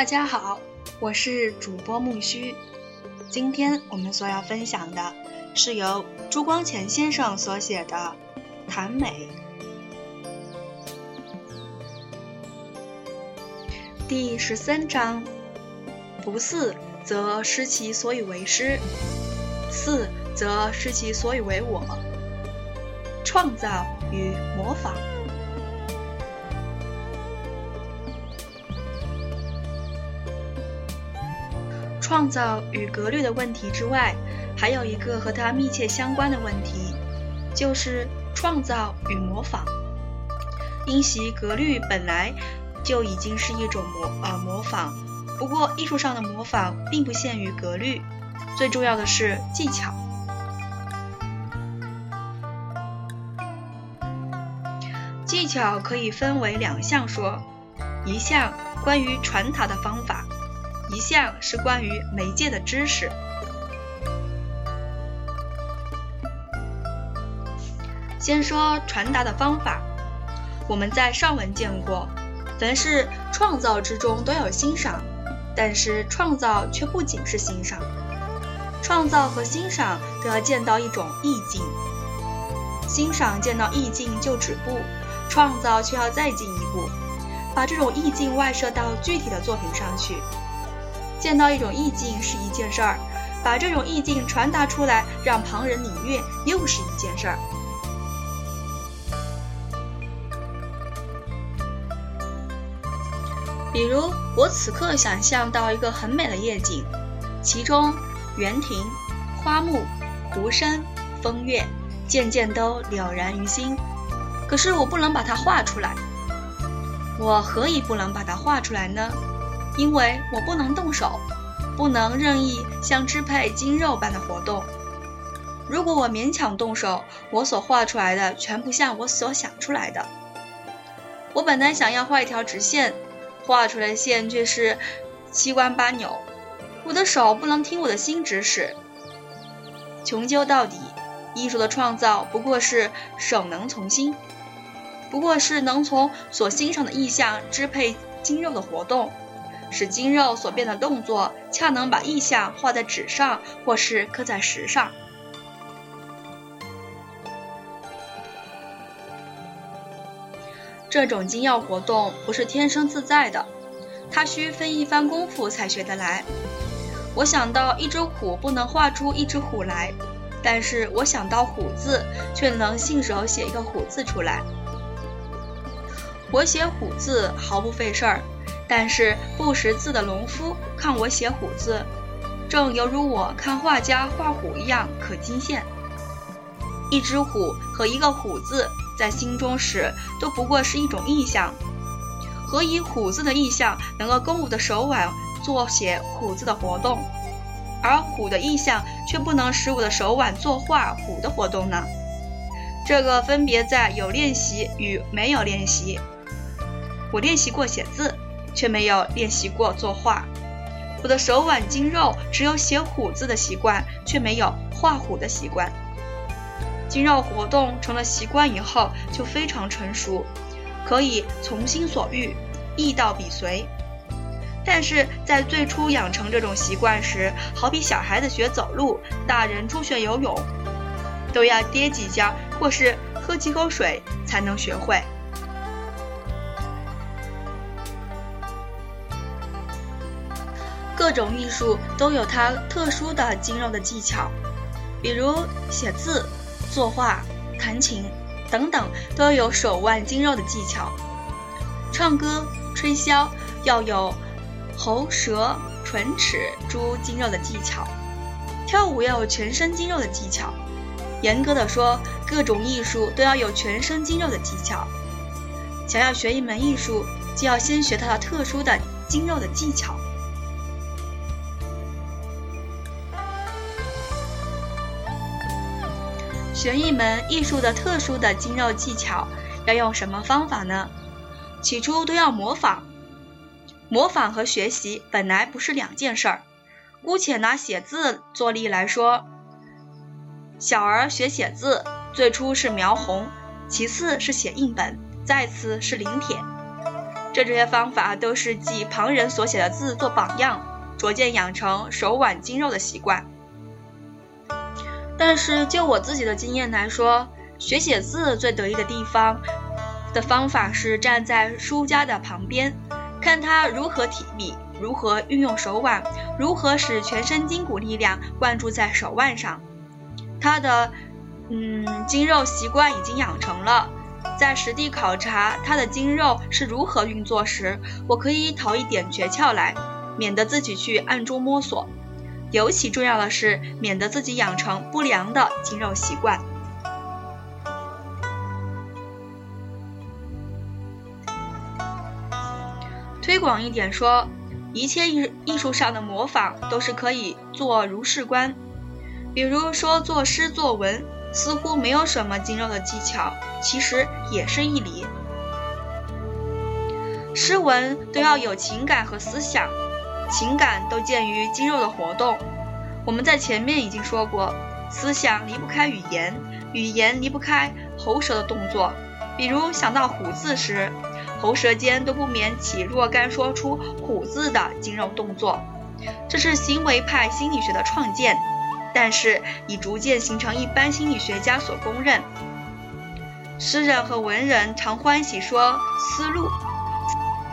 大家好，我是主播木须。今天我们所要分享的是由朱光潜先生所写的《谈美》第十三章：不似则失其所以为师，似则失其所以为我。创造与模仿。创造与格律的问题之外，还有一个和它密切相关的问题，就是创造与模仿。因袭格律本来就已经是一种模呃模仿，不过艺术上的模仿并不限于格律，最重要的是技巧。技巧可以分为两项说，一项关于传达的方法。一项是关于媒介的知识。先说传达的方法，我们在上文见过，凡是创造之中都有欣赏，但是创造却不仅是欣赏，创造和欣赏都要见到一种意境。欣赏见到意境就止步，创造却要再进一步，把这种意境外射到具体的作品上去。见到一种意境是一件事儿，把这种意境传达出来，让旁人领略又是一件事儿。比如，我此刻想象到一个很美的夜景，其中园亭、花木、湖山、风月，件件都了然于心。可是我不能把它画出来，我何以不能把它画出来呢？因为我不能动手，不能任意像支配筋肉般的活动。如果我勉强动手，我所画出来的全不像我所想出来的。我本来想要画一条直线，画出来的线却是七弯八扭。我的手不能听我的心指使。穷究到底，艺术的创造不过是手能从心，不过是能从所欣赏的意象支配筋肉的活动。使筋肉所变的动作恰能把意象画在纸上，或是刻在石上。这种精要活动不是天生自在的，它需费一番功夫才学得来。我想到一只虎不能画出一只虎来，但是我想到虎字，却能信手写一个虎字出来。我写虎字毫不费事儿。但是不识字的农夫看我写虎字，正犹如我看画家画虎一样可惊羡。一只虎和一个虎字在心中时，都不过是一种意象。何以虎字的意象能够供我的手腕做写虎字的活动，而虎的意象却不能使我的手腕作画虎的活动呢？这个分别在有练习与没有练习。我练习过写字。却没有练习过作画，我的手腕筋肉只有写虎字的习惯，却没有画虎的习惯。筋肉活动成了习惯以后，就非常成熟，可以从心所欲，意到笔随。但是在最初养成这种习惯时，好比小孩子学走路，大人初学游泳，都要跌几跤或是喝几口水才能学会。各种艺术都有它特殊的筋肉的技巧，比如写字、作画、弹琴等等，都有手腕筋肉的技巧。唱歌、吹箫要有喉、舌、唇、齿诸筋肉的技巧；跳舞要有全身筋肉的技巧。严格的说，各种艺术都要有全身筋肉的技巧。想要学一门艺术，就要先学它的特殊的筋肉的技巧。学一门艺术的特殊的筋肉技巧，要用什么方法呢？起初都要模仿。模仿和学习本来不是两件事儿。姑且拿写字做例来说，小儿学写字，最初是描红，其次是写印本，再次是临帖。这这些方法都是记旁人所写的字做榜样，逐渐养成手腕筋肉的习惯。但是就我自己的经验来说，学写字最得意的地方的方法是站在书家的旁边，看他如何提笔，如何运用手腕，如何使全身筋骨力量灌注在手腕上。他的嗯筋肉习惯已经养成了。在实地考察他的筋肉是如何运作时，我可以讨一点诀窍来，免得自己去暗中摸索。尤其重要的是，免得自己养成不良的肌肉习惯。推广一点说，一切艺艺术上的模仿都是可以做如是观。比如说，作诗作文。似乎没有什么筋肉的技巧，其实也是一理。诗文都要有情感和思想，情感都见于肌肉的活动。我们在前面已经说过，思想离不开语言，语言离不开喉舌的动作。比如想到虎字时，喉舌间都不免起若干说出虎字的肌肉动作，这是行为派心理学的创建。但是已逐渐形成一般心理学家所公认。诗人和文人常欢喜说思路，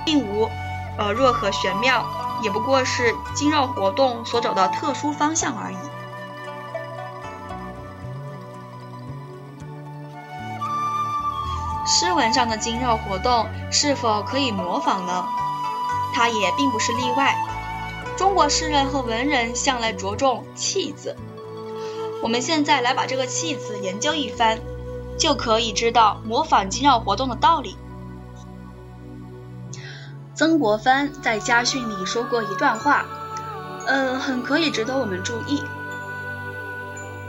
并无呃若何玄妙，也不过是筋肉活动所走的特殊方向而已。诗文上的筋肉活动是否可以模仿呢？它也并不是例外。中国诗人和文人向来着重气字。我们现在来把这个气字研究一番，就可以知道模仿筋肉活动的道理。曾国藩在家训里说过一段话，呃，很可以值得我们注意。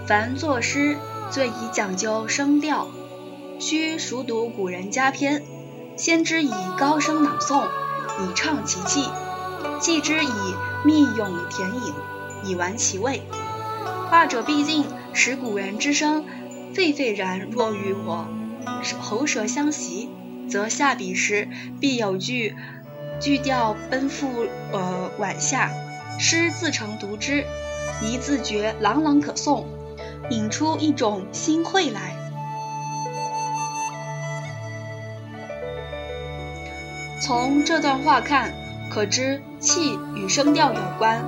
凡作诗，最宜讲究声调，须熟读古人佳篇，先之以高声朗诵，以畅其气；继之以密咏填引，以完其味。二者毕竟使古人之声沸沸然。若与我喉舌相袭，则下笔时必有句句调奔赴呃晚下，诗自成独之，一字觉朗朗可诵，引出一种新会来。从这段话看，可知气与声调有关，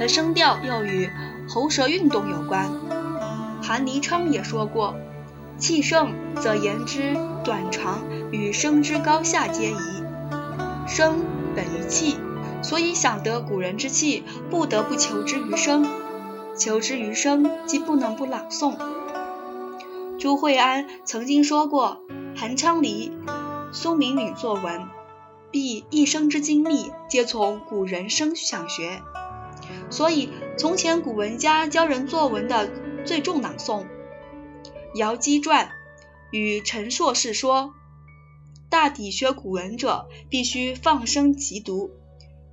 而声调又与。喉舌运动有关，韩黎昌也说过：“气盛则言之短长与声之高下皆宜。生本于气，所以想得古人之气，不得不求之于声。求之于声，即不能不朗诵。”朱惠安曾经说过：“韩昌黎、苏明履作文，必一生之精密，皆从古人声想学。”所以，从前古文家教人作文的最重朗诵。姚基传与陈硕士说：“大抵学古文者，必须放声急读，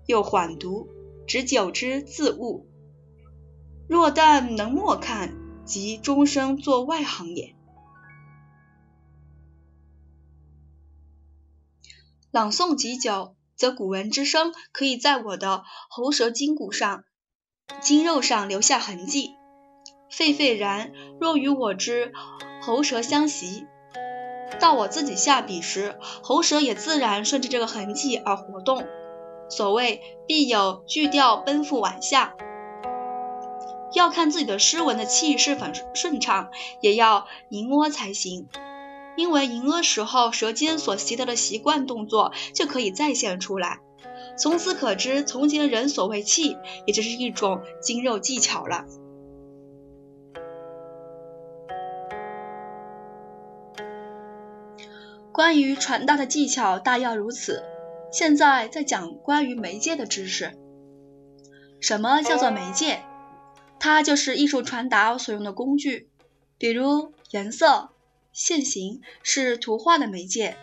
又缓读，直久之自悟。若但能默看，即终生做外行也。”朗诵极久，则古文之声可以在我的喉舌筋骨上。筋肉上留下痕迹，沸沸然。若与我之喉舌相袭，到我自己下笔时，喉舌也自然顺着这个痕迹而活动。所谓必有句调奔赴晚下，要看自己的诗文的气是否顺畅，也要吟屙才行。因为吟屙时候舌尖所习得的习惯动作就可以再现出来。从此可知，从前人所谓气，也就是一种筋肉技巧了。关于传达的技巧，大要如此。现在再讲关于媒介的知识。什么叫做媒介？它就是艺术传达所用的工具。比如颜色、线形是图画的媒介，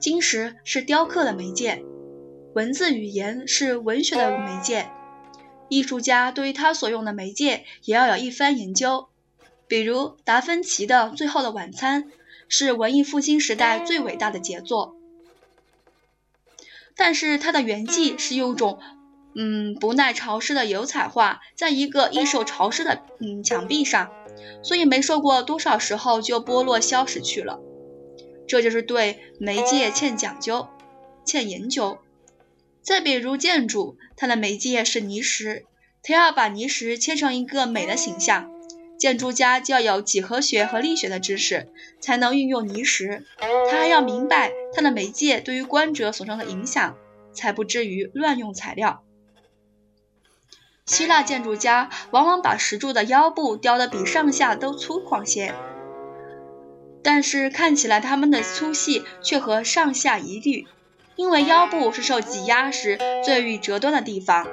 金石是雕刻的媒介。文字语言是文学的媒介，艺术家对于他所用的媒介也要有一番研究。比如达芬奇的《最后的晚餐》是文艺复兴时代最伟大的杰作。但是它的原迹是用一种嗯不耐潮湿的油彩画在一个易受潮湿的嗯墙壁上，所以没受过多少时候就剥落消失去了。这就是对媒介欠讲究、欠研究。再比如建筑，它的媒介是泥石，它要把泥石切成一个美的形象。建筑家就要有几何学和力学的知识，才能运用泥石。他还要明白它的媒介对于观者所生的影响，才不至于乱用材料。希腊建筑家往往把石柱的腰部雕得比上下都粗犷些，但是看起来它们的粗细却和上下一律，因为腰部是受挤压时最易折断的地方，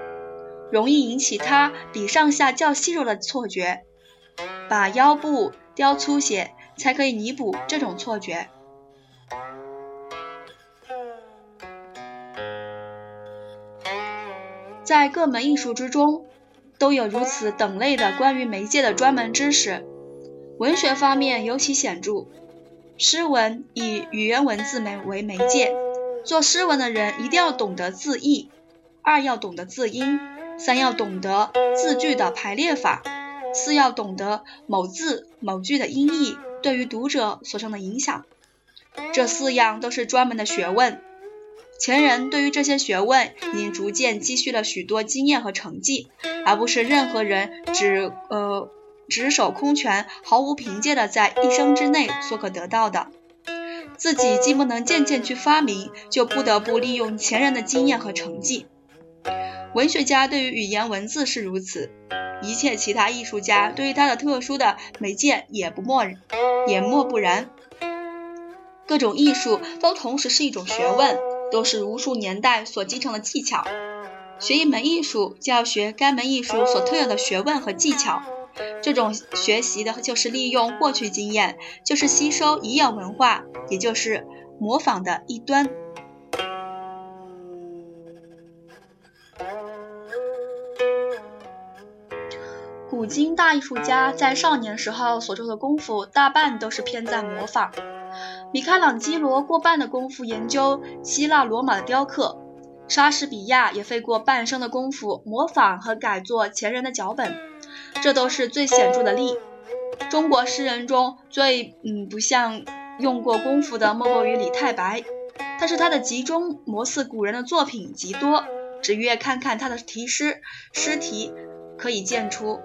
容易引起它比上下较细弱的错觉。把腰部雕粗些，才可以弥补这种错觉。在各门艺术之中，都有如此等类的关于媒介的专门知识。文学方面尤其显著，诗文以语言文字媒为媒介，做诗文的人一定要懂得字义，二要懂得字音，三要懂得字句的排列法。四要懂得某字某句的音译对于读者所生的影响，这四样都是专门的学问。前人对于这些学问已经逐渐积蓄了许多经验和成绩，而不是任何人只呃只手空拳、毫无凭借的在一生之内所可得到的。自己既不能渐渐去发明，就不得不利用前人的经验和成绩。文学家对于语言文字是如此。一切其他艺术家对于他的特殊的媒介也不默也莫不然。各种艺术都同时是一种学问，都是无数年代所继承的技巧。学一门艺术，就要学该门艺术所特有的学问和技巧。这种学习的就是利用过去经验，就是吸收已有文化，也就是模仿的一端。古今大艺术家在少年时候所做的功夫，大半都是偏在模仿。米开朗基罗过半的功夫研究希腊罗马的雕刻，莎士比亚也费过半生的功夫模仿和改作前人的脚本，这都是最显著的例。中国诗人中最嗯不像用过功夫的，莫过于李太白，但是他的集中模似古人的作品极多，只阅看看他的题诗诗题，可以见出。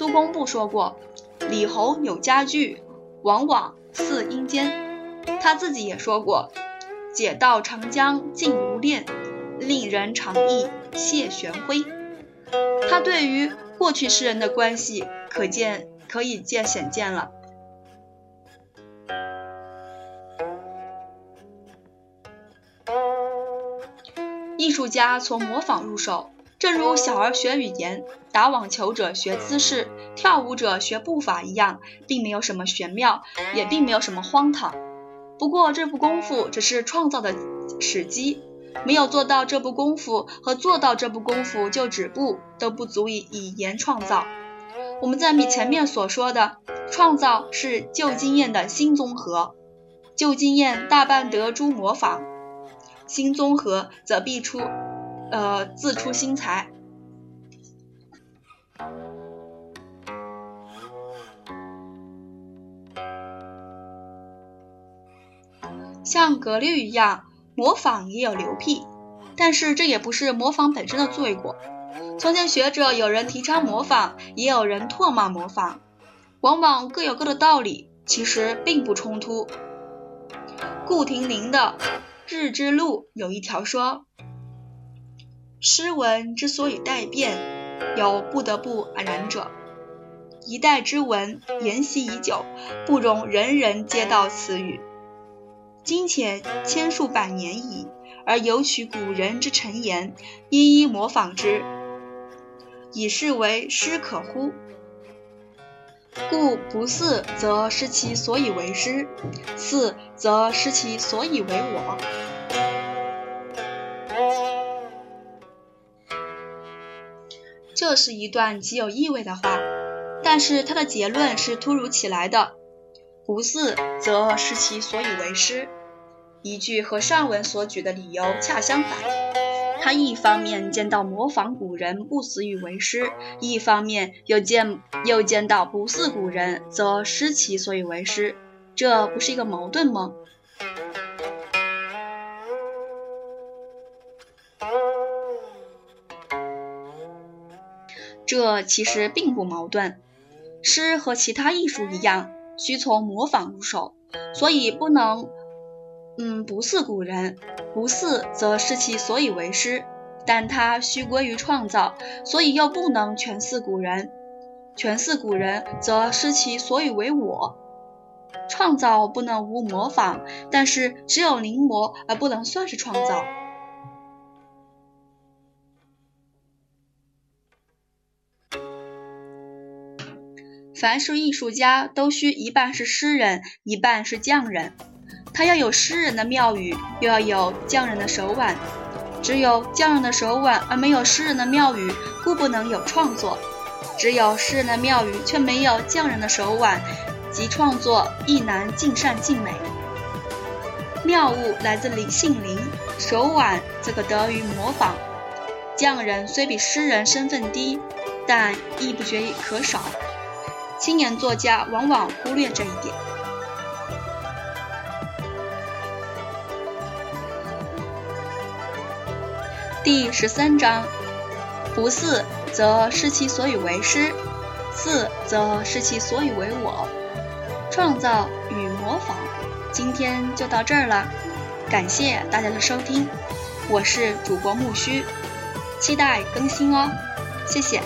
杜工部说过：“李侯有佳句，往往似阴间。”他自己也说过：“解道长江尽无恋，令人长忆谢玄辉。”他对于过去诗人的关系，可见可以见显见了。艺术家从模仿入手。正如小儿学语言，打网球者学姿势，跳舞者学步伐一样，并没有什么玄妙，也并没有什么荒唐。不过这部功夫只是创造的时机，没有做到这部功夫和做到这部功夫就止步，都不足以以言创造。我们在前面所说的创造是旧经验的新综合，旧经验大半得诸模仿，新综合则必出。呃，自出心裁。像格律一样，模仿也有流癖，但是这也不是模仿本身的罪过。从前学者有人提倡模仿，也有人唾骂模仿，往往各有各的道理，其实并不冲突。顾亭林的《日之路》有一条说。诗文之所以待变，有不得不蔼然者。一代之文，沿袭已久，不容人人皆道此语。今且千数百年矣，而犹取古人之陈言，一一模仿之，以是为诗可乎？故不似则失其所以为诗，似则失其所以为我。这是一段极有意味的话，但是它的结论是突如其来的。不似则失其所以为师。一句和上文所举的理由恰相反。他一方面见到模仿古人不死于为师，一方面又见又见到不似古人则失其所以为师，这不是一个矛盾吗？这其实并不矛盾。诗和其他艺术一样，需从模仿入手，所以不能，嗯，不似古人。不似则失其所以为诗，但它须归于创造，所以又不能全似古人。全似古人则失其所以为我。创造不能无模仿，但是只有临摹而不能算是创造。凡是艺术家，都需一半是诗人，一半是匠人。他要有诗人的妙语，又要有匠人的手腕。只有匠人的手腕，而没有诗人的妙语，故不能有创作；只有诗人的妙语，却没有匠人的手腕，即创作亦难尽善尽美。妙物来自灵性灵，手腕则可得于模仿。匠人虽比诗人身份低，但亦不觉可少。青年作家往往忽略这一点。第十三章：不似则失其所以为师，似则失其所以为我。创造与模仿，今天就到这儿了。感谢大家的收听，我是主播木须，期待更新哦，谢谢。